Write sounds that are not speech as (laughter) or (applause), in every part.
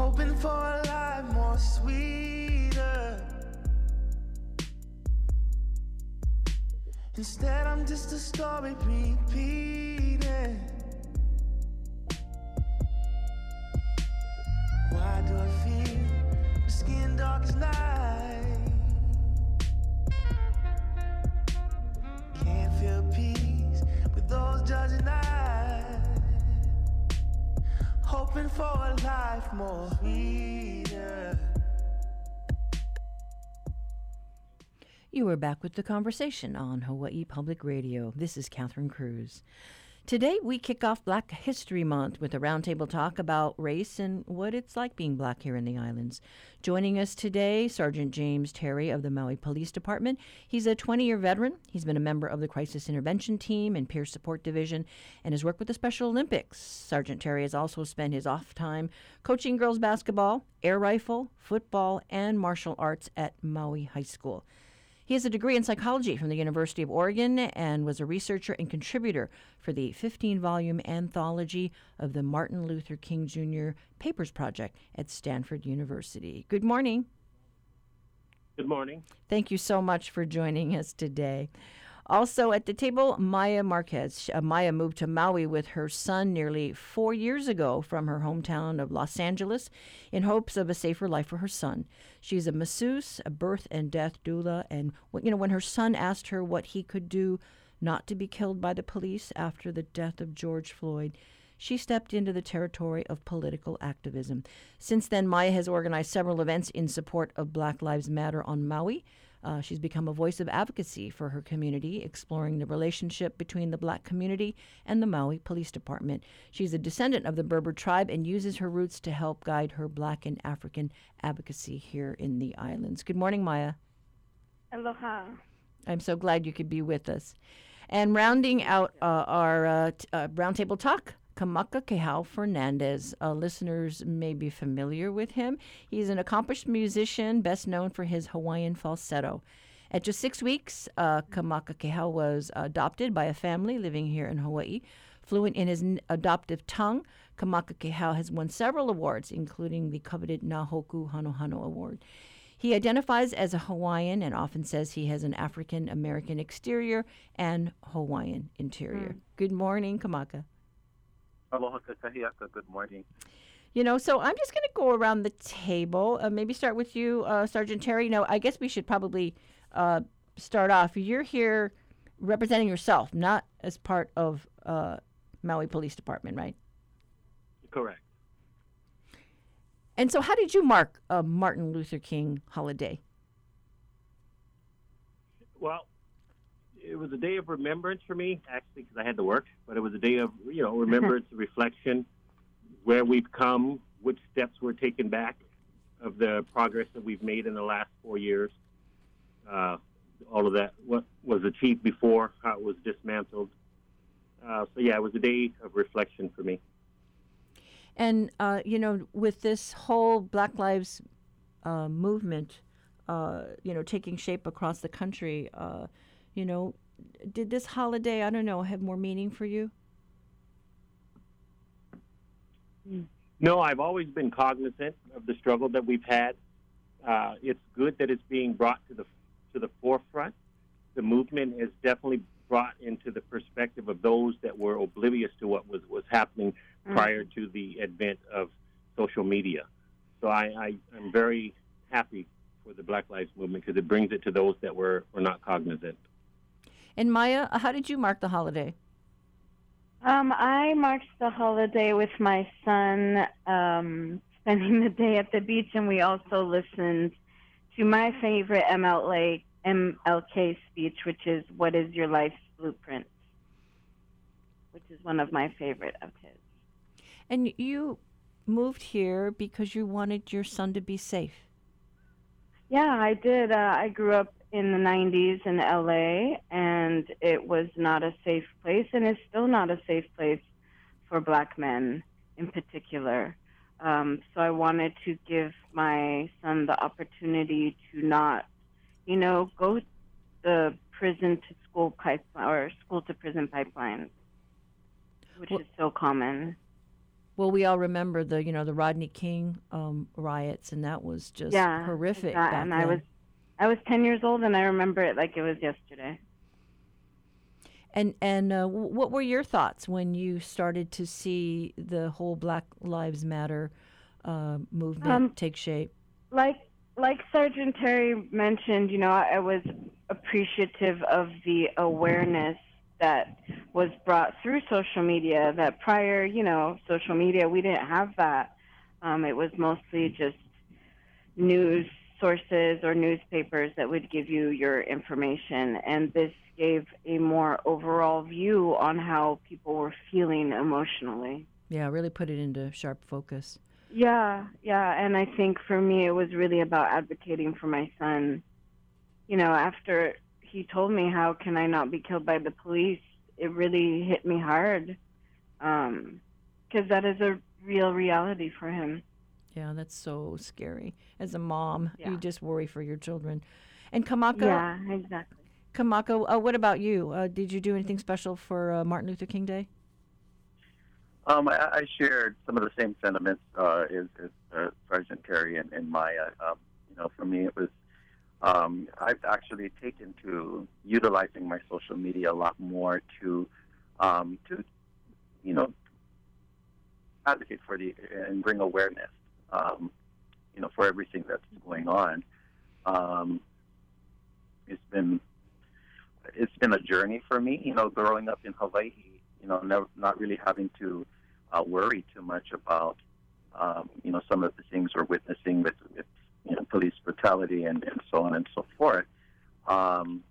Hoping for a life more sweeter. Instead, I'm just a story repeating. Why do I feel my skin dark as night? For a life more sweeter. You are back with the conversation on Hawaii Public Radio. This is Catherine Cruz. Today, we kick off Black History Month with a roundtable talk about race and what it's like being black here in the islands. Joining us today, Sergeant James Terry of the Maui Police Department. He's a 20 year veteran. He's been a member of the Crisis Intervention Team and Peer Support Division and has worked with the Special Olympics. Sergeant Terry has also spent his off time coaching girls basketball, air rifle, football, and martial arts at Maui High School. He has a degree in psychology from the University of Oregon and was a researcher and contributor for the 15 volume anthology of the Martin Luther King Jr. Papers Project at Stanford University. Good morning. Good morning. Thank you so much for joining us today. Also at the table, Maya Marquez. Uh, Maya moved to Maui with her son nearly four years ago from her hometown of Los Angeles in hopes of a safer life for her son. She's a masseuse, a birth and death doula, and you know when her son asked her what he could do not to be killed by the police after the death of George Floyd, she stepped into the territory of political activism. Since then, Maya has organized several events in support of Black Lives Matter on Maui. Uh, she's become a voice of advocacy for her community, exploring the relationship between the black community and the Maui Police Department. She's a descendant of the Berber tribe and uses her roots to help guide her black and African advocacy here in the islands. Good morning, Maya. Aloha. I'm so glad you could be with us. And rounding out uh, our uh, t- uh, roundtable talk, Kamakakēhau Fernandez. Uh, listeners may be familiar with him. He's an accomplished musician, best known for his Hawaiian falsetto. At just six weeks, uh, Kamakakēhau was adopted by a family living here in Hawaii. Fluent in his n- adoptive tongue, Kamakakēhau has won several awards, including the coveted Nahoku Hanohano Award. He identifies as a Hawaiian and often says he has an African American exterior and Hawaiian interior. Good morning, Kamaka. Aloha kakahiaka. Good morning. You know, so I'm just going to go around the table. Uh, maybe start with you, uh, Sergeant Terry. No, I guess we should probably uh, start off. You're here representing yourself, not as part of uh, Maui Police Department, right? Correct. And so, how did you mark uh, Martin Luther King holiday? Well, it was a day of remembrance for me, actually, because I had to work. But it was a day of you know remembrance, (laughs) reflection, where we've come, which steps we're taking back, of the progress that we've made in the last four years. Uh, all of that, what was achieved before, how it was dismantled. Uh, so yeah, it was a day of reflection for me. And uh, you know, with this whole Black Lives uh, movement, uh, you know, taking shape across the country, uh, you know, did this holiday, I don't know, have more meaning for you? No, I've always been cognizant of the struggle that we've had. Uh, it's good that it's being brought to the to the forefront. The movement is definitely brought into the perspective of those that were oblivious to what was was happening prior to the advent of social media. So I, I I'm very happy for the Black Lives Movement because it brings it to those that were were not cognizant. And Maya, how did you mark the holiday? Um, I marked the holiday with my son, um, spending the day at the beach, and we also listened to my favorite MLA, MLK speech, which is "What is your life's blueprint?" which is one of my favorite of his. And you moved here because you wanted your son to be safe. Yeah, I did. Uh, I grew up in the 90s in LA, and it was not a safe place, and is still not a safe place for black men in particular. Um, so I wanted to give my son the opportunity to not, you know, go the prison to school pipeline or school to prison pipeline, which Well- is so common. Well, we all remember the you know the Rodney King um, riots, and that was just yeah, horrific. back and then. I was I was 10 years old, and I remember it like it was yesterday. And and uh, what were your thoughts when you started to see the whole Black Lives Matter uh, movement Um, take shape? like like Sergeant Terry mentioned, you know, I was appreciative of the awareness that was brought through social media. That prior, you know, social media, we didn't have that. Um, it was mostly just news sources or newspapers that would give you your information, and this gave a more overall view on how people were feeling emotionally. Yeah, really put it into sharp focus. Yeah, yeah, and I think for me it was really about advocating for my son. You know, after he told me how can I not be killed by the police, it really hit me hard. Um, cuz that is a real reality for him. Yeah, that's so scary. As a mom, Yeah. you just worry for your children. And Kamaka, Yeah, exactly. Kamaka, uh, what about you? Uh, did you do anything special for uh, Martin Luther King Day? Um, I, I shared some of the same sentiments uh, as, as uh, Sergeant Terry and, and Maya. Um, you know, for me, it was um, I've actually taken to utilizing my social media a lot more to um, to you know advocate for the and bring awareness. Um, you know, for everything that's going on. Um, it's been it's been a journey for me. You know, growing up in Hawaii you know, never, not really having to uh, worry too much about, um, you know, some of the things we're witnessing with, with you know, police brutality and, and so on and so forth. Um,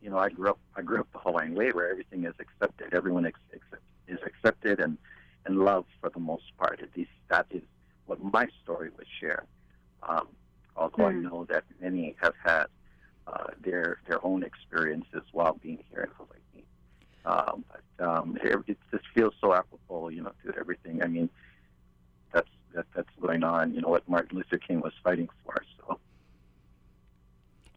you know, I grew up, I grew up the Hawaiian way where everything is accepted. Everyone ex- accept, is accepted and, and love for the most part. At least that is what my story would share. Um, although I Hmm. know that many have had uh, their their own experiences while being here in Hawaii. Um, but um, it, it just feels so apropos, you know, to everything. I mean, that's that, that's going on. You know what Martin Luther King was fighting for. So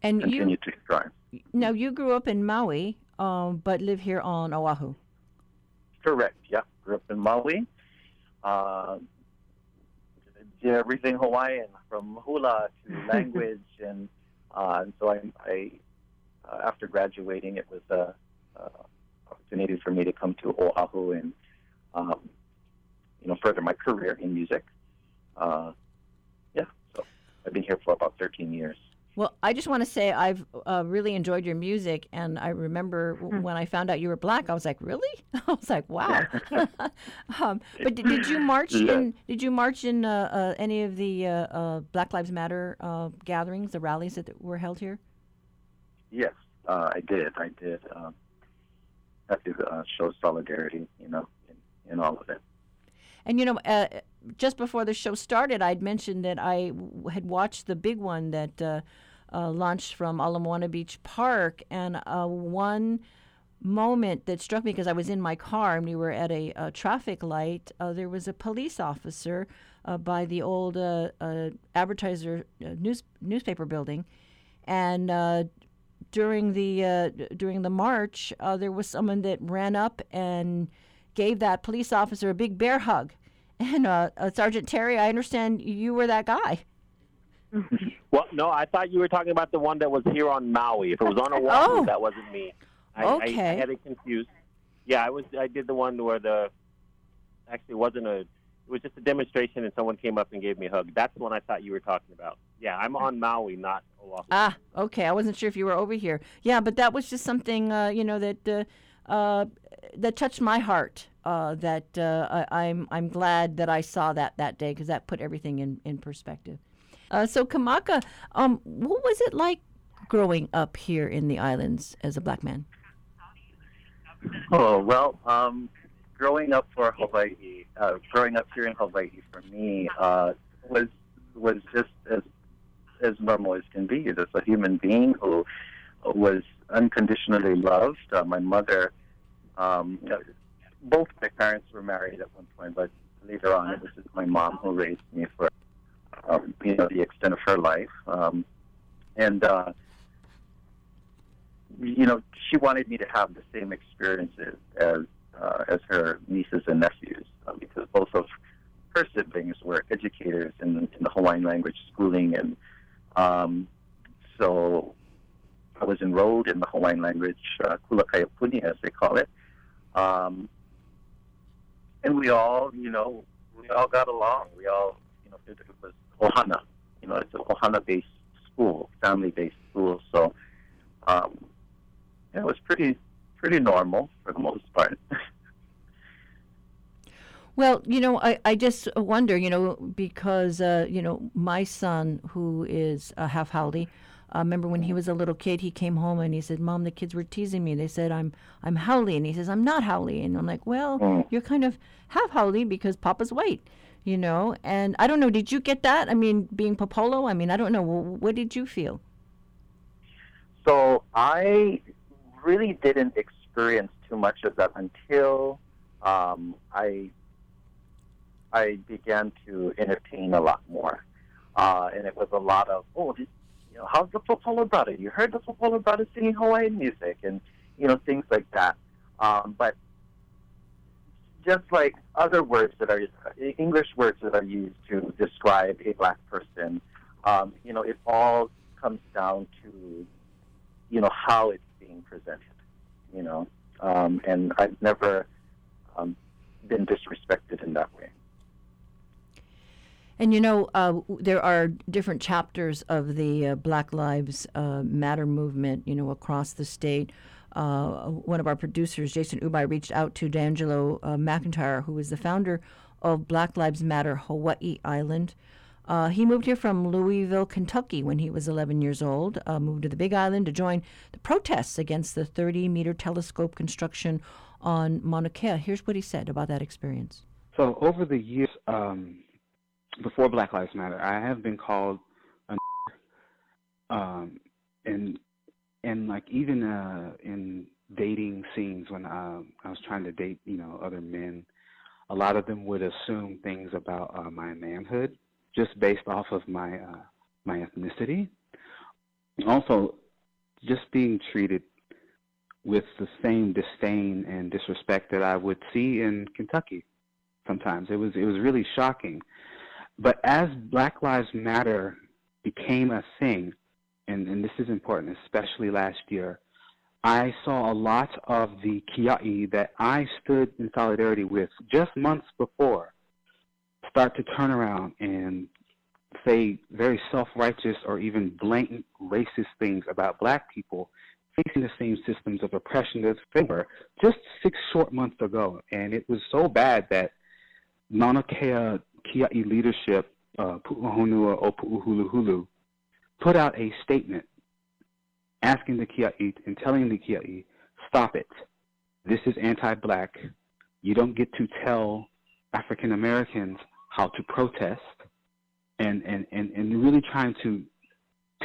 And you continue to strive. now you grew up in Maui, um, but live here on Oahu. Correct. Yeah, grew up in Maui. Uh, did everything Hawaiian from hula to (laughs) language, and uh, and so I, I uh, after graduating, it was a, a opportunity for me to come to Oahu and um, you know further my career in music. Uh, yeah, so I've been here for about 13 years. Well, I just want to say I've uh, really enjoyed your music, and I remember w- when I found out you were black, I was like, "Really?" (laughs) I was like, "Wow!" (laughs) um, but did, did you march Yeah. in? Did you march in uh, uh, any of the uh, uh, Black Lives Matter uh, gatherings, the rallies that were held here? Yes, uh, I did. I did. Um, to uh, show solidarity, you know, in, in all of it. And you know, uh, just before the show started, I'd mentioned that I w- had watched the big one that uh, uh, launched from Ala Moana Beach Park, and uh, one moment that struck me because I was in my car and we were at a, uh traffic light. Uh, there was a police officer uh, by the old uh, uh, advertiser uh, news newspaper building, and uh, during the during the march, there was someone that ran up and gave that police officer a big bear hug. And Sergeant Terry, I understand you were that guy. (laughs) Well, no, I thought you were talking about the one that was here on Maui. If it was on Oahu, Oh. that wasn't me. I, I, I had it confused. Yeah, I was. I did the one where the actually wasn't a. It was just a demonstration, and someone came up and gave me a hug. That's the one I thought you were talking about. Yeah, I'm on Maui, not Oahu. Ah, okay. I wasn't sure if you were over here. Yeah, but that was just something uh, you know that uh, uh, that touched my heart. Uh, that uh, I, I'm I'm glad that I saw that that day because that put everything in in perspective. Uh, so Kamaka, um, what was it like growing up here in the islands as a black man? Oh well, um, growing up for Hawaii, uh, growing up here in Hawaii for me uh, was was just as as normal as can be. As a human being who was unconditionally loved. Uh, my mother, um, both my parents were married at one point, but later on it was just my mom who raised me for um, you know the extent of her life. Um, and uh, you know, she wanted me to have the same experiences as uh, as her nieces and nephews. Um, because both of her siblings were educators in, in the Hawaiian language schooling, and um, so I was enrolled in the Hawaiian language uh, Kula Kaiapuni, as they call it. Um, and we all, you know, we all got along. We all, you know, it was Ohana. You know, it's an Ohana-based school, family-based school. So, um, yeah, it was pretty, pretty normal for the most part. (laughs) Well, you know, I, I just wonder, you know, because, uh, you know, my son, who is a half Haole, uh, remember when he was a little kid, he came home and he said, "Mom, the kids were teasing me. They said I'm I'm Haole," and he says, "I'm not Haole," and I'm like, "Well, Mm. you're kind of half Haole because Papa's white." You know, and I don't know. Did you get that? I mean, being Popolo. I mean, I don't know. What did you feel? So I really didn't experience too much of that until um, I I began to entertain a lot more, uh, and it was a lot of oh, did, you know, how's the Popolo brother? You heard the Popolo brother singing Hawaiian music, and you know things like that. Um, but just like other words that are English words that are used to describe a black person, um, you know, it all comes down to you know how it's being presented you know um, and i've never um, been disrespected in that way And you know, uh, there are different chapters of the uh, Black Lives uh, Matter movement, you know, across the state. Uh, one of our producers, Jason Ubay, reached out to D'Angelo uh, McIntyre, who is the founder of Black Lives Matter Hawaii Island. Uh, he moved here from Louisville, Kentucky when he was 11 years old, uh, moved to the Big Island to join the protests against the 30 meter telescope construction on Mauna Kea. Here's what he said about that experience. So over the years, um, before Black Lives Matter, I have been called a um, and and like even uh, in dating scenes when uh, I was trying to date, you know, other men, a lot of them would assume things about uh, my manhood just based off of my uh, my ethnicity. Also, just being treated with the same disdain and disrespect that I would see in Kentucky sometimes. It was it was really shocking. But as Black Lives Matter became a thing, and, and this is important, especially last year, I saw a lot of the kia'i that I stood in solidarity with just months before start to turn around and say very self-righteous or even blatant racist things about black people facing the same systems of oppression that they were just six short months ago. And it was so bad that Mauna Kea Kia'i leadership, uh, Pu'uhonua o Pu'uhuluhulu, put out a statement asking the Kia'i and telling the Kia'i, stop it. This is anti-black. You don't get to tell African Americans how to protest and, and, and, and really trying to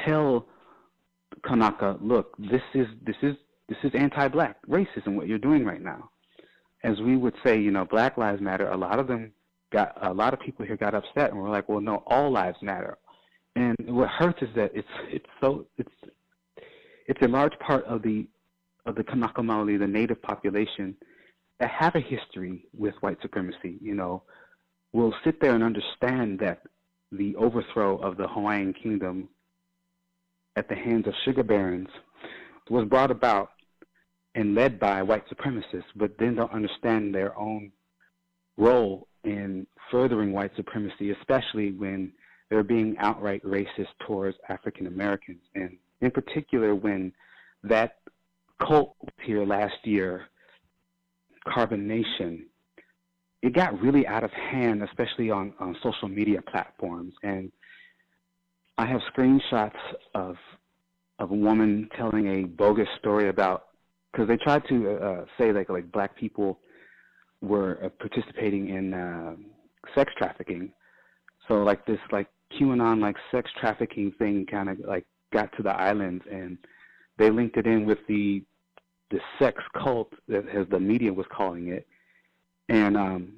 tell Kanaka, look, this is this is this is anti-black racism what you're doing right now. As we would say, you know, Black Lives Matter. A lot of them got a lot of people here got upset, and we're like, well, no, all lives matter. And what hurts is that it's it's so it's it's a large part of the of the Kanaka Maoli, the native population, that have a history with white supremacy. You know, will sit there and understand that the overthrow of the Hawaiian kingdom at the hands of sugar barons was brought about and led by white supremacists, but then don't understand their own role in furthering white supremacy, especially when they're being outright racist towards African Americans. And in particular, when that cult here last year, Carbon Nation, it got really out of hand, especially on, on social media platforms. And I have screenshots of of a woman telling a bogus story about because they tried to uh, say like like black people were uh, participating in uh, sex trafficking. So like this like QAnon like sex trafficking thing kind of like got to the islands and they linked it in with the the sex cult that as the media was calling it, and um,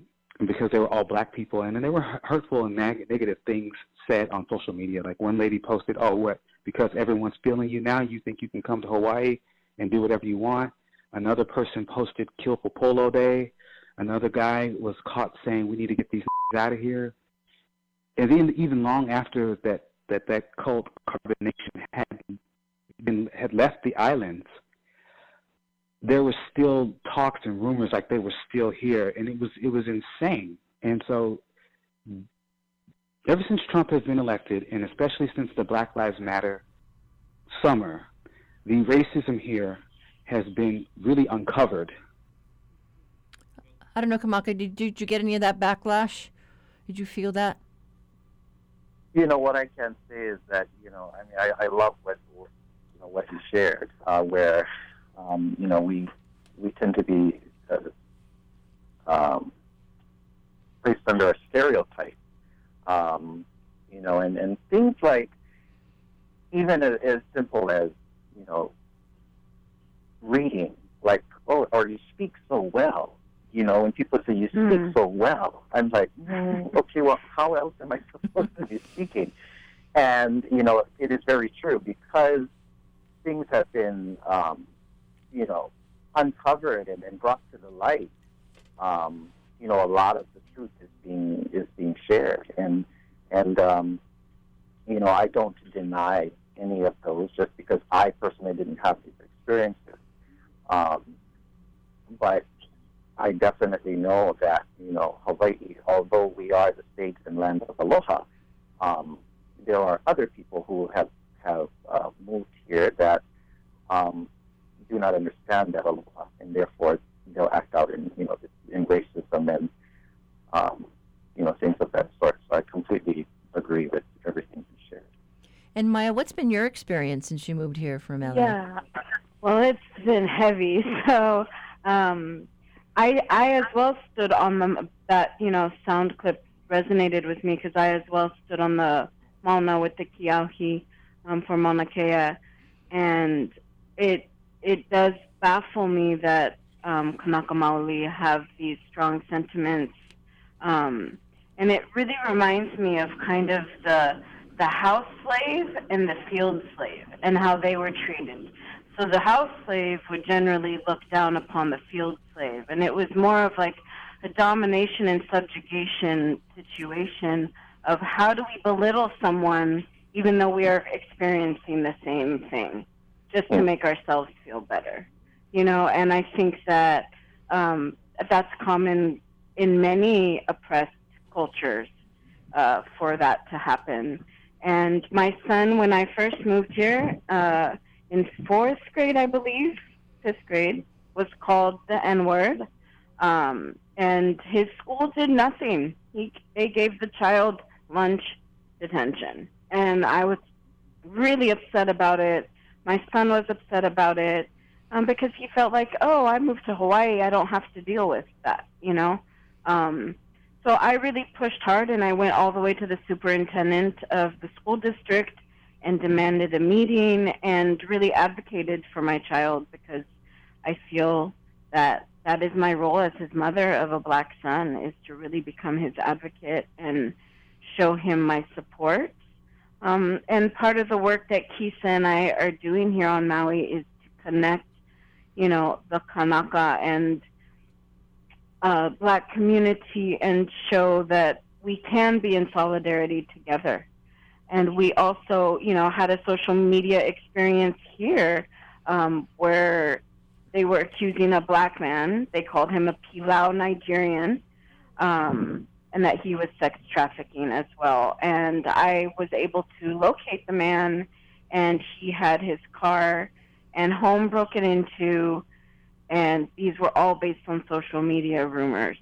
because they were all black people and then there were hurtful and neg- negative things said on social media. Like one lady posted, "Oh, what? Because everyone's feeling you now, you think you can come to Hawaii and do whatever you want." Another person posted, "Kill for Polo Day." Another guy was caught saying, "We need to get these (laughs) out of here." And then even long after that that that cult carbonation had been had left the islands, there were still talks and rumors like they were still here, and it was it was insane. And so, ever since Trump has been elected, and especially since the Black Lives Matter summer, the racism here has been really uncovered. I don't know, Kamaka, did, did you get any of that backlash? Did you feel that? You know what I can say is that you know I mean I, I love what you know what he shared, uh, where um, you know we we tend to be uh, um, placed under a stereotype, um, you know, and, and things like even as, as simple as you know reading, like oh, or you speak so well. You know, when people say you speak Mm. so well, I'm like, mm, okay, well, how else am I (laughs) supposed to be speaking? And you know, it is very true because things have been, um, you know, uncovered and, and brought to the light. Um, you know, a lot of the truth is being is being shared, and and um, you know, I don't deny any of those just because I personally didn't have these experiences. Um, but I definitely know that you know Hawaii, although we are the state and land of aloha, um, there are other people who have have uh, moved here that um, do not understand that aloha, and therefore they'll act out in you know in racism and um, you know things of that sort. So I completely agree with everything you shared. And Maya, what's been your experience since you moved here from LA? Yeah. Well, it's been heavy. (laughs) So, um, I I as well stood on the that you know sound clip resonated with me because I as well stood on the Mauna with the Kia'i um, for Mauna Kea, and it it does baffle me that um, Kanaka Maoli have these strong sentiments, um, and it really reminds me of kind of the the house slave and the field slave and how they were treated. So the house slave would generally look down upon the field slave, and it was more of like a domination and subjugation situation of how do we belittle someone even though we are experiencing the same thing, just to make ourselves feel better, you know. And I think that um, that's common in many oppressed cultures uh, for that to happen. And my son, when I first moved here uh, in fourth grade, I believe, fifth grade, was called the N word. Um, and his school did nothing. He, they gave the child lunch detention. And I was really upset about it. My son was upset about it um, because he felt like, oh, I moved to Hawaii. I don't have to deal with that, you know? Um, so I really pushed hard and I went all the way to the superintendent of the school district and demanded a meeting and really advocated for my child because I feel that that is my role as his mother of a black son is to really become his advocate and show him my support. Um, and part of the work that Kisa and I are doing here on Maui is to connect, you know, the Kanaka and uh, black community and show that we can be in solidarity together. And we also, you know, had a social media experience here um, where they were accusing a black man. They called him a Pilau Nigerian, um, and that he was sex trafficking as well. And I was able to locate the man, and he had his car and home broken into, and these were all based on social media rumors.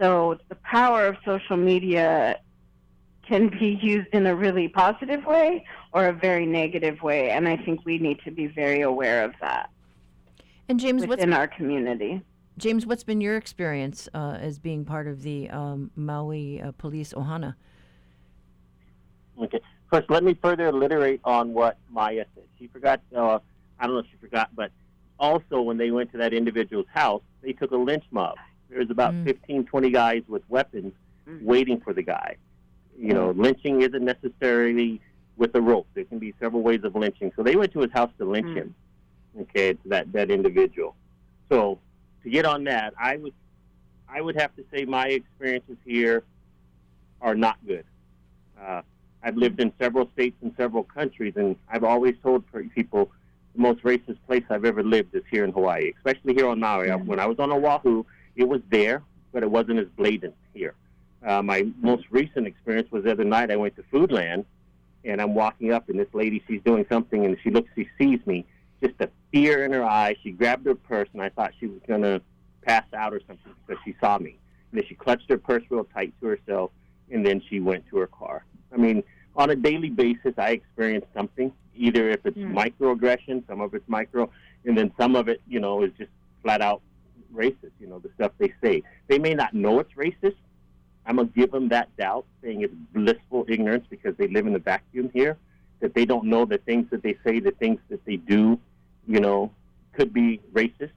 So the power of social media can be used in a really positive way or a very negative way, and I think we need to be very aware of that And James, what's within our community. James, what's been your experience uh, as being part of the um, Maui uh, Police Ohana? Okay. First, let me further alliterate on what Maya said. She forgot, uh, I don't know if she forgot, but also when they went to that individual's house, they took a lynch mob. There was about Mm. 15, 20 guys with weapons Mm. waiting for the guy. You know, lynching isn't necessarily with a rope. There can be several ways of lynching. So they went to his house to lynch Mm. him, okay, to that, that individual. So to get on that, I would, I would have to say my experiences here are not good. Uh, I've lived in several states and several countries, and I've always told people the most racist place I've ever lived is here in Hawaii, especially here on Maui. Uh, When I was on Oahu, it was there, but it wasn't as blatant here. Uh, my most recent experience was the other night. I went to Foodland, and I'm walking up, and this lady, she's doing something, and she looks, she sees me, just a fear in her eyes. She grabbed her purse, and I thought she was going to pass out or something because she saw me. And then she clutched her purse real tight to herself, and then she went to her car. I mean, on a daily basis, I experience something. Either if it's Mm. microaggression, some of it's micro, and then some of it, you know, is just flat out racist. You know, the stuff they say. They may not know it's racist. I'm gonna give them that doubt, saying it's blissful ignorance because they live in a vacuum here. That they don't know the things that they say, the things that they do, you know, could be racist.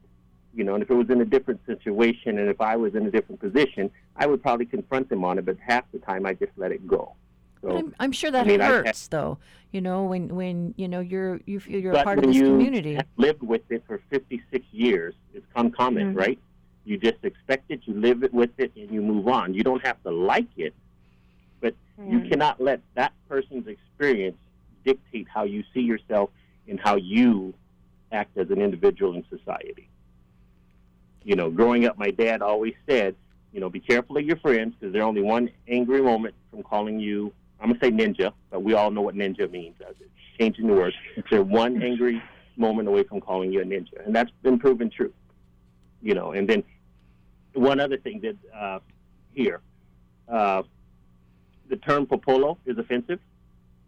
You know, and if it was in a different situation, and if I was in a different position, I would probably confront them on it. But half the time, I just let it go. So, I'm, I'm sure that mean, I've had- hurts, though. You know, when when you know you're you feel you're a part of this you community. have lived with it for 56 years, it's concomitant, Mhm. right? You just expect it, you live it with it, and you move on. You don't have to like it, but you Mm. cannot let that person's experience dictate how you see yourself and how you act as an individual in society. You know, growing up, my dad always said, you know, be careful of your friends because they're only one angry moment from calling you. I'm gonna say ninja, but we all know what ninja means. changing the words, They're one (laughs) angry moment away from calling you a ninja, and that's been proven true. You know, and then one other thing that uh, here, uh, the term popolo is offensive.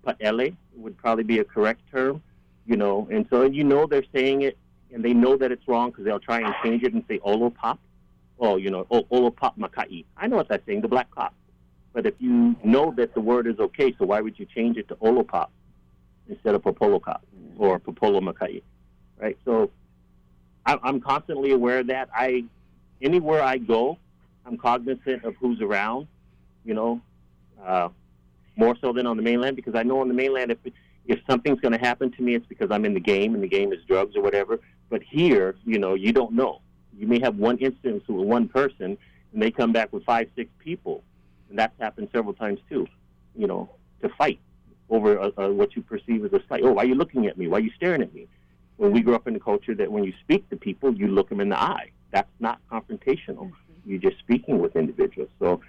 Paele would probably be a correct term. You know, and so you know they're saying it, and they know that it's wrong because they'll try and change it and say olo pop. Oh, you know, olo pop makai. I know what that's saying, the black cop. But if you know that the word is okay, so why would you change it to olo pop instead of popolo cop or popolo makai? Right? So I'm constantly aware of that. I anywhere I go, I'm cognizant of who's around. You know, uh, more so than on the mainland because I know on the mainland if if something's going to happen to me, it's because I'm in the game and the game is drugs or whatever. But here, you know, you don't know. You may have one instance with one person, and they come back with five, six people, and that's happened several times too. You know, to fight over a, a, what you perceive as a slight. Oh, why are you looking at me? Why are you staring at me? When we grew up in a culture that when you speak to people, you look them in the eye. That's not confrontational. You're just speaking with individuals. So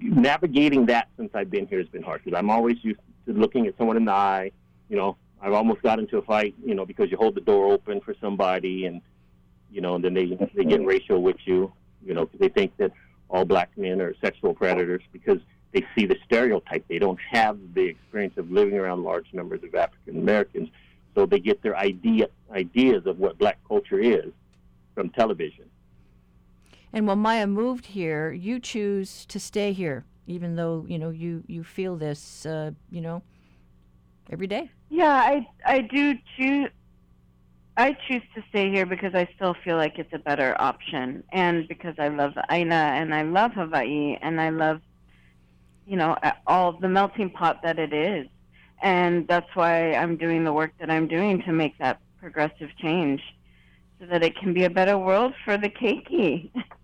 navigating that since I've been here has been hard because I'm always used to looking at someone in the eye. You know, I've almost got into a fight, you know, because you hold the door open for somebody and, you know, and then they, they get racial with you, you know, because they think that all black men are sexual predators because they see the stereotype. They don't have the experience of living around large numbers of African Americans. So they get their idea, ideas of what black culture is from television. And when Maya moved here, you choose to stay here, even though you know you you feel this, uh, you know, every day. Yeah, I I do choose. I choose to stay here because I still feel like it's a better option, and because I love Aina and I love Hawaii and I love, you know, all the melting pot that it is, and that's why I'm doing the work that I'm doing to make that progressive change, so that it can be a better world for the keiki. (laughs)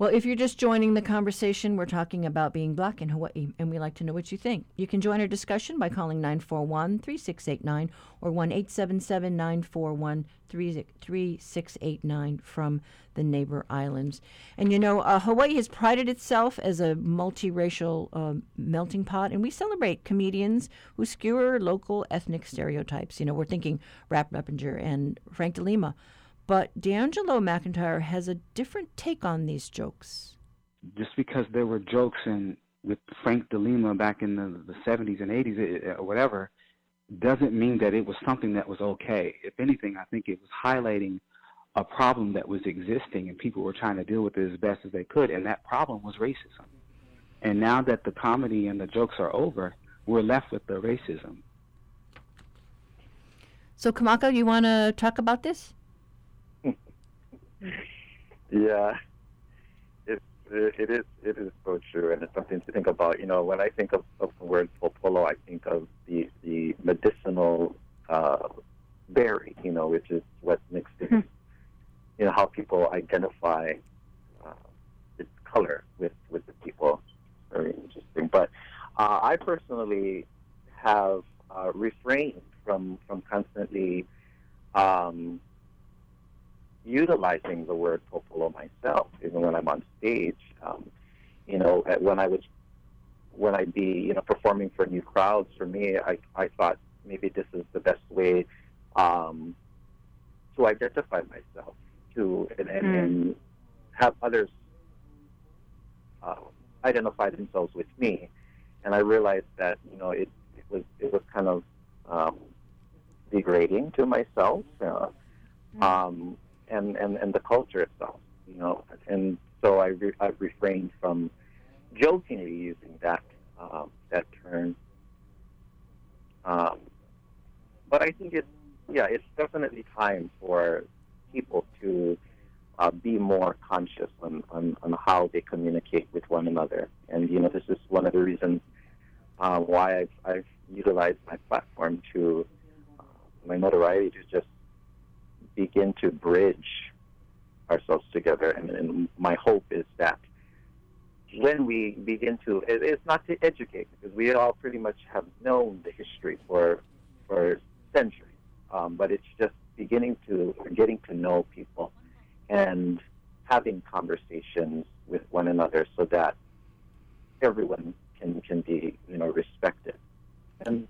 Well, if you're just joining the conversation, we're talking about being black in Hawaii, and we'd like to know what you think. You can join our discussion by calling 941 3689 or 1 877 941 3689 from the neighbor islands. And you know, uh, Hawaii has prided itself as a multiracial uh, melting pot, and we celebrate comedians who skewer local ethnic stereotypes. You know, we're thinking Rap Reiplinger and Frank DeLima. But D'Angelo McIntyre has a different take on these jokes. just because there were jokes in with Frank DeLima back in the, the 70s and 80s eh, or whatever, doesn't mean that it was something that was okay. If anything, I think it was highlighting a problem that was existing and people were trying to deal with it as best as they could, and that problem was racism. And now that the comedy and the jokes are over, we're left with the racism. So, Kamaka, you want to talk about this? (laughs) Yeah, it, it is it is so true, and it's something to think about. You know, when I think of, of the word popolo, I think of the the medicinal uh, berry. You know, which is what's mixed in. You know how people identify uh, its color with with the people. Very interesting. But uh, I personally have uh, refrained from from constantly um, utilizing the word popolo myself, even when I'm on stage. Um, you know, when I was when I'd be you know performing for new crowds, for me, I I thought maybe this is the best way um, to identify myself to and, and, Mm. and have others uh, identify themselves with me. And I realized that you know it, it was it was kind of um, degrading to myself, uh, um, and, and and the culture itself, you know. And so I re- I've refrained from jokingly using that um, that term. Um, but I think it's yeah, it's definitely time for people to uh, be more conscious on, on, on how they communicate with one another. And you know, this is one of the reasons uh, why I've, I've utilized my platform to uh, my notoriety to just begin to bridge ourselves together. And, and my hope is that when we begin to, it, it's not to educate because we all pretty much have known the history for for centuries, um, but it's just beginning to getting to know people and having conversations with one another so that everyone can can be you know respected and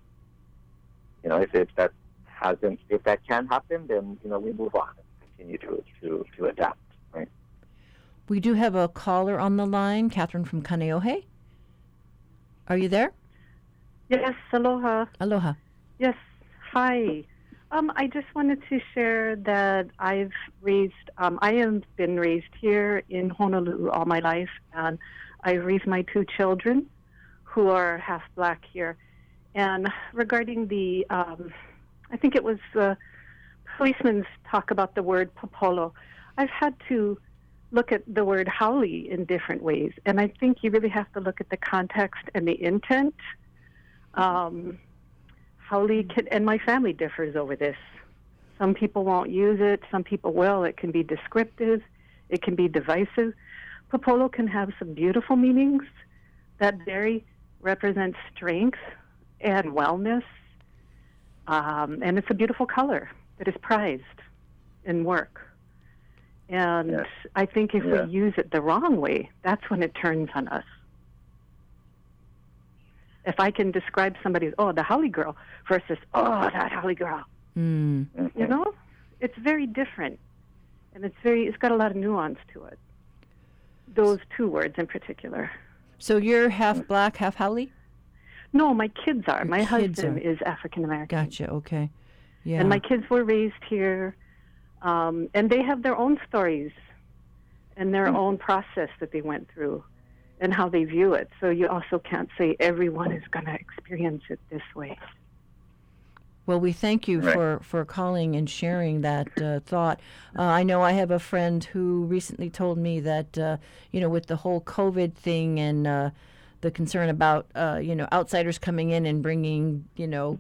you know if, if that hasn't if that can happen then you know we move on and continue to to, to adapt right We do have a caller on the line, Catherine from Kaneohe. Are you there? Yes, aloha. Aloha. Yes, hi. Um, I just wanted to share that I've raised, um, I have been raised here in Honolulu all my life, and I raised my two children who are half black here. And regarding the, um, I think it was uh, policemen's talk about the word popolo, I've had to look at the word haole in different ways. And I think you really have to look at the context and the intent. Um, haole can, and my family differs over this. Some people won't use it, some people will. It can be descriptive, it can be divisive. Popolo can have some beautiful meanings. That berry represents strength and wellness, um, and it's a beautiful color that is prized in work. And Yes. I think if Yeah. we use it the wrong way, that's when it turns on us. If I can describe somebody as, oh, the haole girl versus, oh, that haole girl, Mm. you know, it's very different. And it's very, it's got a lot of nuance to it. Those two words in particular. So you're half black, half haole? No, my kids are. Your my kids husband are. is African American. Gotcha. Okay. Yeah. And my kids were raised here, um, and they have their own stories and their own process that they went through and how they view it. So you also can't say everyone is going to experience it this way. Well, we thank you Right. for, for calling and sharing that uh, thought. Uh, I know I have a friend who recently told me that, uh, you know, with the whole COVID thing and uh, the concern about, uh, you know, outsiders coming in and bringing, you know,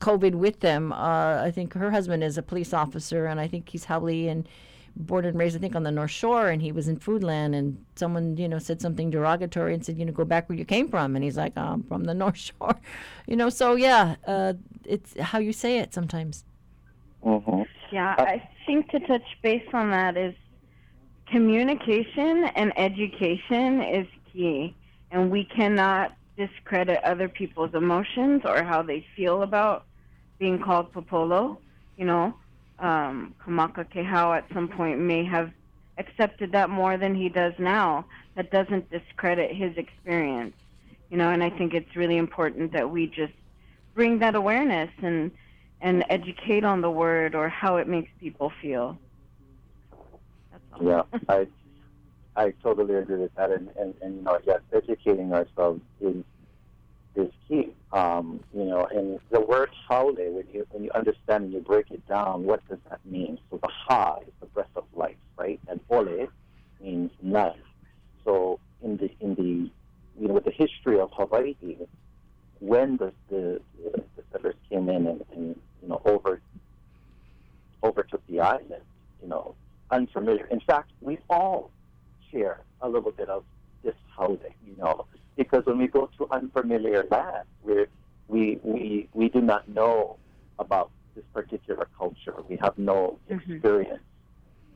COVID with them. Uh, I think her husband is a police officer, and I think he's haole and born and raised, I think, on the North Shore, and he was in Foodland, and someone, you know, said something derogatory and said, you know, go back where you came from, and he's like, I'm from the (laughs) North Shore, you know. So yeah, uh, it's how you say it sometimes. mm-hmm. Yeah, I think to touch base on that is communication and education is key, and we cannot discredit other people's emotions or how they feel about being called popolo. You know, um, Kamakakēhau at some point may have accepted that more than he does now. That doesn't discredit his experience. You know, and I think it's really important that we just bring that awareness and and educate on the word or how it makes people feel. Yeah, I I totally agree with that, and, and, and you know, yes, educating ourselves is is key. Um, you know, and the word haole, when you when you understand and you break it down, what does that mean? So the ha is the breath of life, right? And ole means life. So in the in the you know with the history of Hawaii, when the the, the settlers came in and, and you know over overtook the island, you know, unfamiliar. In fact, we all share a little bit of this holiday, you know, because when we go to unfamiliar land, we we we we do not know about this particular culture. We have no Mhm. experience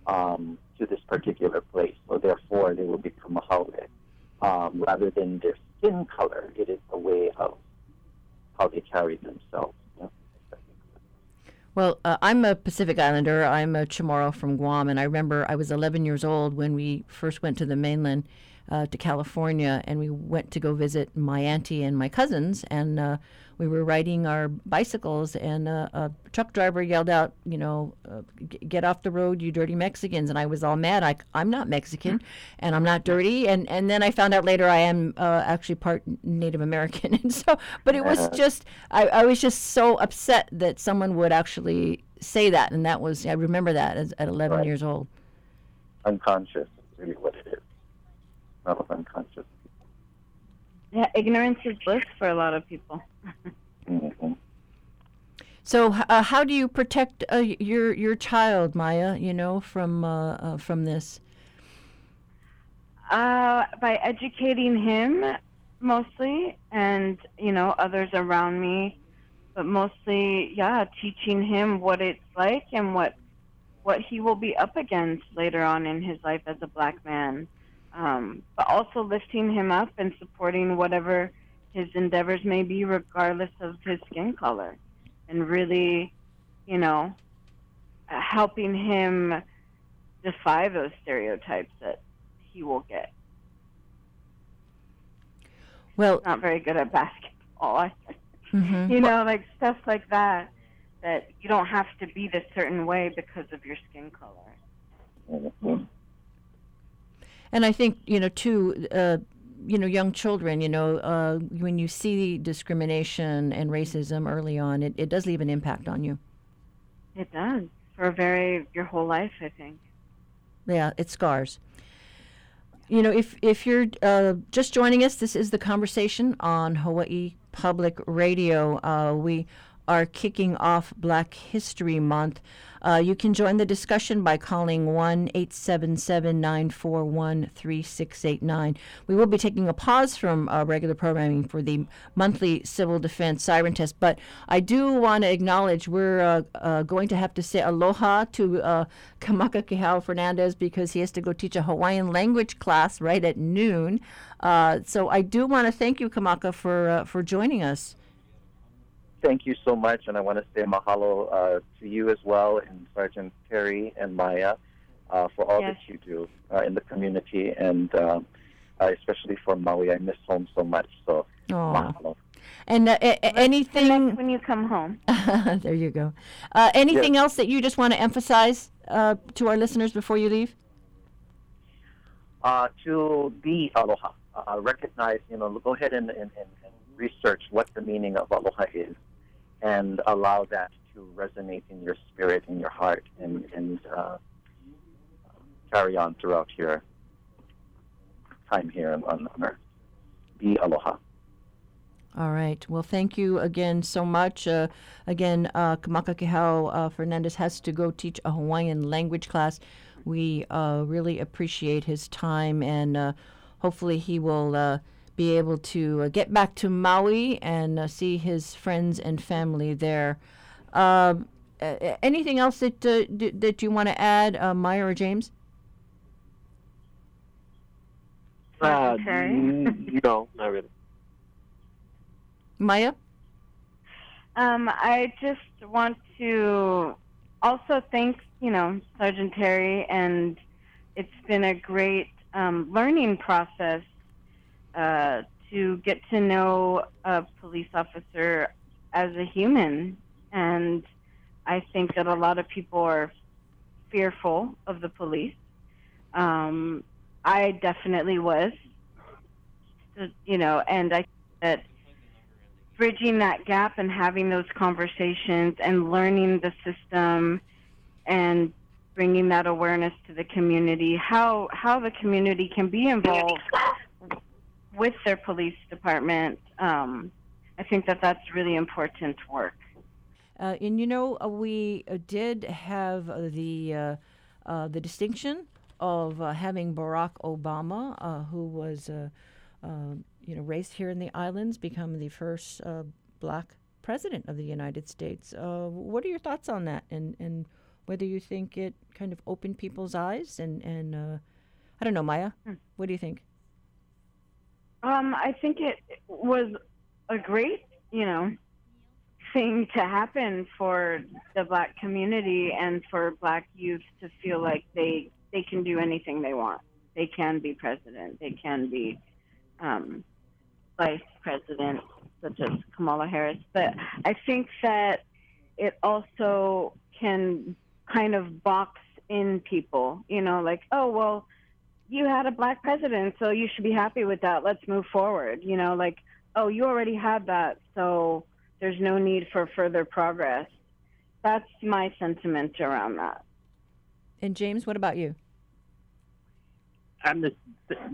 um, to this particular place, so therefore they will become a holiday. Um, rather than their skin color, it is a way of how they carry themselves. Well, uh, I'm a Pacific Islander. I'm a Chamorro from Guam, and I remember I was 11 years old when we first went to the mainland, uh, to California, and we went to go visit my auntie and my cousins, and uh, we were riding our bicycles, and uh, a truck driver yelled out, you know, uh, "G- "Get off the road, you dirty Mexicans!" And I was all mad. I, I'm not Mexican, and I'm not dirty. And and then I found out later I am uh, actually part Native American, (laughs) and so, but it was just I, I was just so upset that someone would actually say that, and that was I remember that as, at 11 Right. years old. Unconscious is really what it is. Not unconscious. Yeah, ignorance is bliss for a lot of people. hmm So, uh, how do you protect uh, your your child, Maya? You know, from uh, uh, from this. Uh, by educating him mostly, and you know others around me, but mostly, yeah, teaching him what it's like and what what he will be up against later on in his life as a black man. Um, but also lifting him up and supporting whatever his endeavors may be, regardless of his skin color, and really, you know, uh, helping him defy those stereotypes that he will get. Well, Not very good at basketball. I- (laughs) mhm. You know, like stuff like that. That you don't have to be this certain way because of your skin color. hmm and I think you know too. Uh, you know, young children. You know, uh, when you see discrimination and racism early on, it, it does leave an impact on you. It does for a very your whole life, I think. Yeah, it scars. You know, if if you're uh, just joining us, this is the conversation on Hawaii Public Radio. Uh, we are kicking off Black History Month. Uh, you can join the discussion by calling 1 877 941 3689. We will be taking a pause from uh, regular programming for the monthly civil defense siren test, but I do want to acknowledge we're uh, uh, going to have to say aloha to uh, Kamakakēhau Fernandez because he has to go teach a Hawaiian language class right at noon. Uh, so I do want to thank you, Kamaka, for, uh, for joining us. Thank you so much, and I want to say mahalo uh, to you as well, and Sergeant Terry and Maya, uh, for all Yes. that you do uh, in the community, and uh, uh, especially for Maui. I miss home so much, so Aw. mahalo. And uh, a- a- Connect anything. when you come home. (laughs) there you go. Uh, anything else that you just want to emphasize uh, to our listeners before you leave? uh, to be aloha. Uh, recognize, you know, go ahead and, and, and, and research what the meaning of aloha is and allow that to resonate in your spirit, in your heart, and, and uh, carry on throughout your time here on, on Earth. Be aloha. All right. Well, thank you again so much. Uh, again, uh, Kamakakēhau uh, Fernandez has to go teach a Hawaiian language class. We uh, really appreciate his time, and uh, hopefully, he will uh, be able to uh, get back to Maui and uh, see his friends and family there. Uh, a- anything else that uh, d- that you want to add, uh, Maya or James? Uh, Okay. n- no, not really. Maya? Um, I just want to also thank, you know, Sergeant Terry, and it's been a great um, learning process uh, to get to know a police officer as a human. And I think that a lot of people are fearful of the police. Um, I definitely was, you know, and I think that bridging that gap and having those conversations and learning the system and bringing that awareness to the community how how the community can be involved with their police department um, i think that that's really important work Uh, and you know, uh, we uh, did have uh, the uh, uh, the distinction of uh, having Barack Obama, uh, who was, uh, uh, you know, raised here in the islands, become the first uh, black president of the United States. Uh, what are your thoughts on that, and and whether you think it kind of opened people's eyes? And and uh, I don't know, Maya, what do you think? Um, I think it was a great, you know, thing to happen for the black community and for black youth to feel like they they can do anything they want. They can be president. They can be um, vice president, such as Kamala Harris. But I think that it also can kind of box in people. You know, like, oh well, you had a black president, so you should be happy with that. Let's move forward. You know, like, oh, you already had that, so there's no need for further progress. That's my sentiment around that. And James, what about you? I'm the,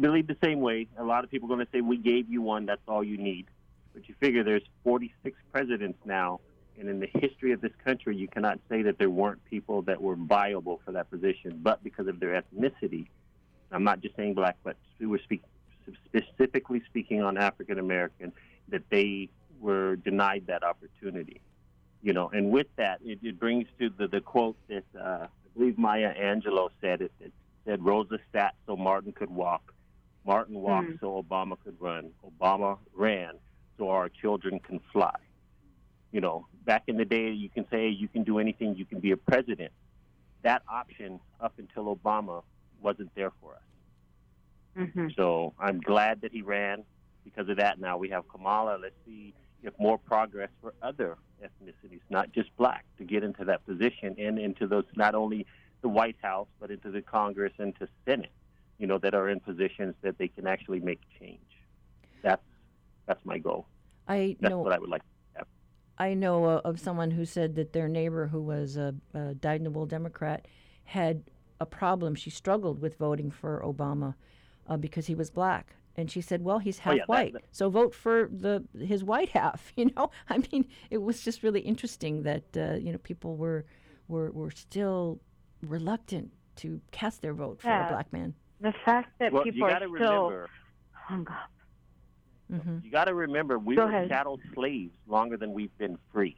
believe the same way. A lot of people are going to say, we gave you one, that's all you need. But you figure there's 46 presidents now, and in the history of this country, you cannot say that there weren't people that were viable for that position, but because of their ethnicity, I'm not just saying black, but we were speak, specifically speaking on African American, that they were denied that opportunity. You know, and with that, it, it brings to the, the quote that uh, I believe Maya Angelou said. It, it said Rosa sat so Martin could walk. Martin walked Mm. so Obama could run. Obama ran so our children can fly. You know, back in the day, you can say you can do anything, you can be a president. That option up until Obama wasn't there for us. hmm So I'm glad that he ran because of that. Now we have Kamala. Let's see if more progress for other ethnicities, not just black, to get into that position and into those not only the White House but into the Congress and to Senate. You know that are in positions that they can actually make change. That's that's my goal. I That's know what I would like. I know uh, of someone who said that their neighbor, who was a, a dyed-in-the-wool Democrat, had a problem. She struggled with voting for Obama uh, because he was black, and she said, "Well, he's half Oh, yeah, white, that- so vote for the his white (laughs) half." (laughs) You know, I mean, it was just really interesting that uh, you know people were were were still reluctant to cast their vote for Yeah. a black man. The fact that Well, you people got are still remember. hung up. hmm You got to remember, we Go were ahead. chattel slaves longer than we've been free.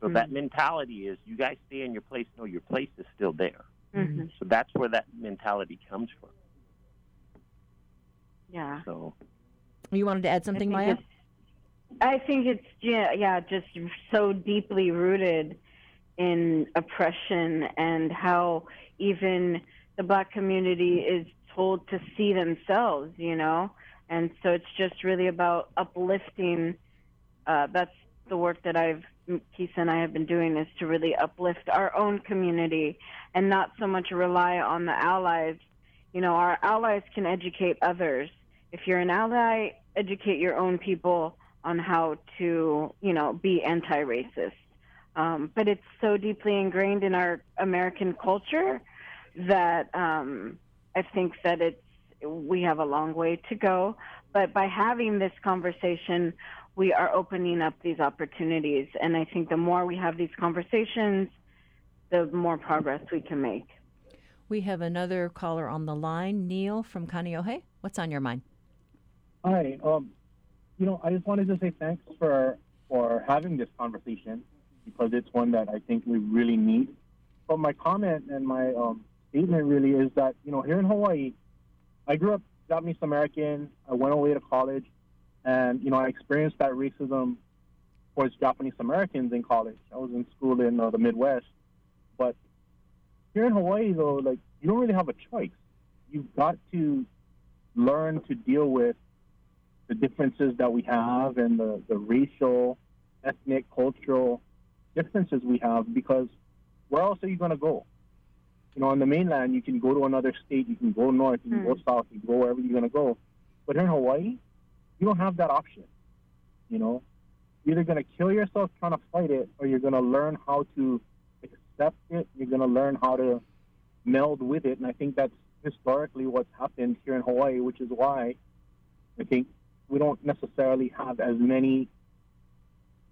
So that mentality is, you guys stay in your place. No, your place is still there. Hmm So that's where that mentality comes from. Yeah. So You wanted to add something, I Maya? I think it's yeah, yeah, just so deeply rooted in oppression and how even the black community is told to see themselves, you know, and so it's just really about uplifting. Uh, that's the work that I've Keith and I have been doing is to really uplift our own community and not so much rely on the allies. You know, our allies can educate others. If you're an ally, educate your own people on how to, you know, be anti-racist. Um, but it's so deeply ingrained in our American culture that um, I think that it's we have a long way to go. But by having this conversation, we are opening up these opportunities, and I think the more we have these conversations, the more progress we can make. We have another caller on the line, Neil from Kaneohe. What's on your mind? Hi. Um, you know, I just wanted to say thanks for for having this conversation because it's one that I think we really need. But my comment and my um, statement really is that you know here in Hawaii, I grew up Japanese American. I went away to college, and you know I experienced that racism towards Japanese Americans in college. I was in school in uh, the Midwest, but here in Hawaii though, like you don't really have a choice. You've got to learn to deal with the differences that we have and the, the racial, ethnic, cultural differences we have because where else are you going to go? You know, on the mainland, you can go to another state, you can go north, you can go south, you can go wherever you're going to go. But here in Hawaii, you don't have that option. You know, you're either going to kill yourself trying to fight it or you're going to learn how to accept it. You're going to learn how to meld with it. And I think that's historically what's happened here in Hawaii, which is why I think we don't necessarily have as many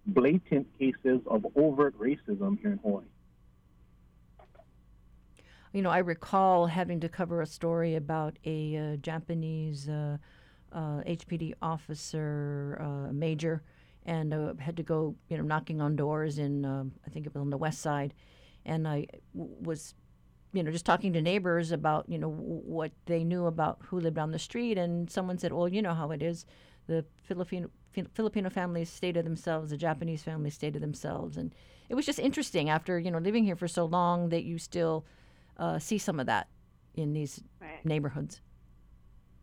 blatant cases of overt racism here in Hawaii. you know, I recall having to cover a story about a uh, Japanese uh, HPD officer, uh, major, and uh, had to go, you know, knocking on doors in, um, I think it was on the west side, and I w- was, you know, just talking to neighbors about, you know, w- what they knew about who lived on the street, and someone said, well, you know how it is, the Filipino Filipino families stay to themselves, the Japanese families stay to themselves, and it was just interesting after you know living here for so long that you still uh, see some of that in these Right. neighborhoods.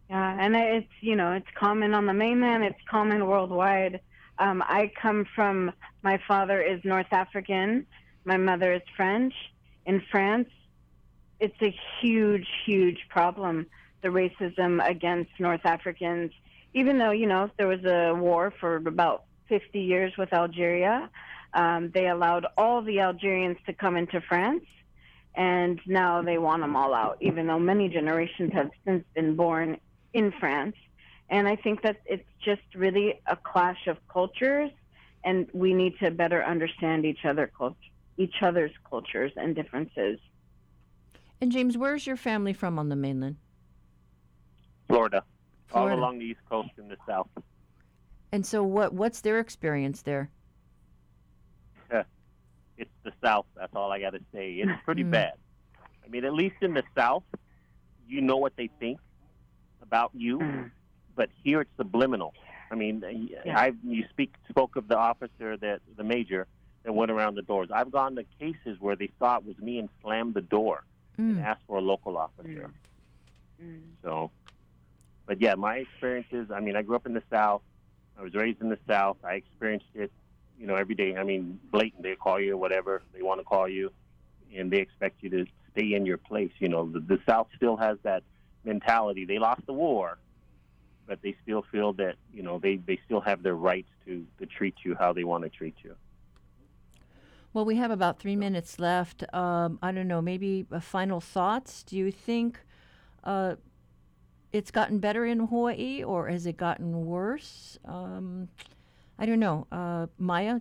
Yeah, and it's you know it's common on the mainland. It's common worldwide. Um, I come from my father is North African, my mother is French. In France, it's a huge, huge problem. The racism against North Africans, even though you know there was a war for about 50 years with Algeria, um, they allowed all the Algerians to come into France and now they want them all out, even though many generations have since been born in France. And I think that it's just really a clash of cultures, and we need to better understand each other cult- each other's cultures and differences. And James, where's your family from on the mainland? Florida, Florida. all along the East Coast in the South. And so, what what's their experience there? (laughs) It's the South. That's all I got to say. It's pretty Mm. bad. I mean, at least in the South, you know what they think about you, Mm. but here it's subliminal. I mean, Yeah. I you speak spoke of the officer that the major that went around the doors. I've gone to cases where they thought it was me and slammed the door and Mm. asked for a local officer. Mm. So, but yeah, my experiences. I mean, I grew up in the South. I was raised in the South. I experienced it, you know, every day. I mean, blatant. They call you whatever they want to call you, and they expect you to stay in your place. You know, the, the South still has that mentality. They lost the war, but they still feel that you know they they still have their rights to to treat you how they want to treat you. Well, we have about three minutes left. Um, I don't know, maybe uh, final thoughts. Do you think uh, it's gotten better in Hawaii or has it gotten worse? Um, I don't know. Uh, Maya?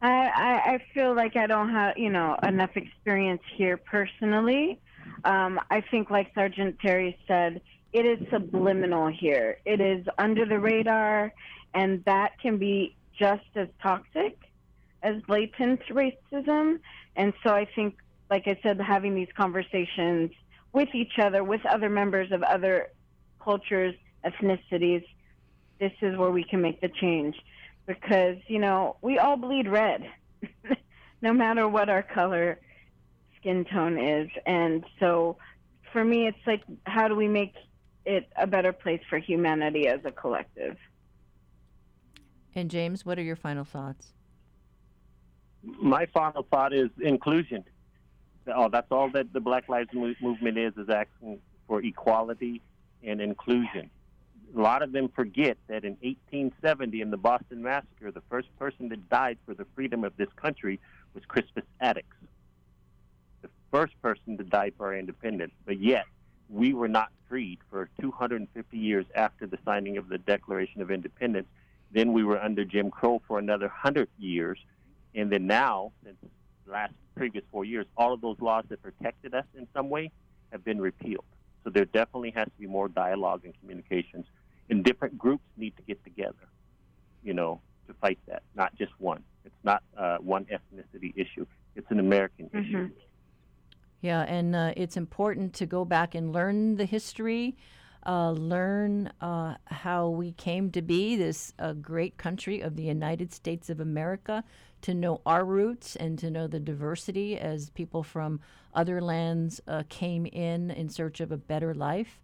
I, I I feel like I don't have you know enough experience here personally. Um, I think, like Sergeant Terry said, it is subliminal here. It is under the radar, and that can be just as toxic as blatant racism. And so I think, like I said, having these conversations with each other, with other members of other cultures, ethnicities, this is where we can make the change because you know we all bleed red (laughs) no matter what our color skin tone is and so for me it's like how do we make it a better place for humanity as a collective And James, what are your final thoughts? my final thought is inclusion. Oh, that's all that the Black Lives Movement is, is asking for equality and inclusion. A lot of them forget that in 1870, in the Boston Massacre, the first person that died for the freedom of this country was Crispus Attucks. First person to die for our independence. But yet, we were not freed for 250 years after the signing of the Declaration of Independence. Then we were under Jim Crow for another 100 years. And then now, since the last previous four years, all of those laws that protected us in some way have been repealed. So there definitely has to be more dialogue and communications. And different groups need to get together, you know, to fight that, not just one. It's not uh, one ethnicity issue. It's an American issue. Yeah, and uh, it's important to go back and learn the history, uh, learn uh, how we came to be this uh, great country of the United States of America, to know our roots and to know the diversity as people from other lands uh, came in in search of a better life.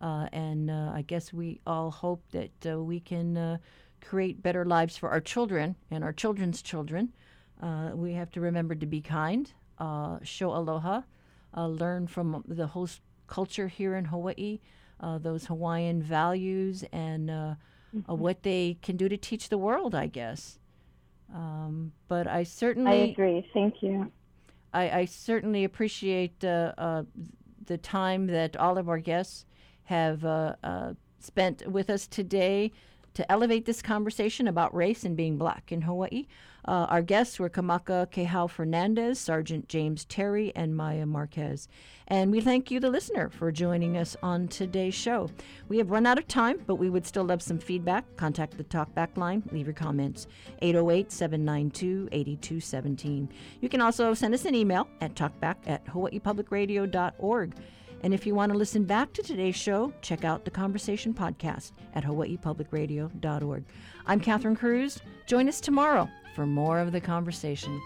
Uh, and I guess we all hope that we can create better lives for our children and our children's children. We have to remember to be kind, show aloha, uh, learn from the host culture here in Hawaii, uh, those Hawaiian values, and uh, uh, what they can do to teach the world, I guess. Um, but I certainly. i agree thank you I, I certainly appreciate uh, uh, the time that all of our guests have uh, uh, spent with us today. to elevate this conversation about race and being black in Hawaii. Uh, our guests were Kamakakēhau Fernandez, Sergeant James Terry, and Maya Marquez. And we thank you, the listener, for joining us on today's show. We have run out of time, but we would still love some feedback. Contact the Talkback line, leave your comments 808 792 8217. You can also send us an email at talkback at hawaiipublicradio.org. And if you want to listen back to today's show, check out the Conversation podcast at hawaiipublicradio.org. I'm Catherine Cruz. Join us tomorrow for more of the conversation.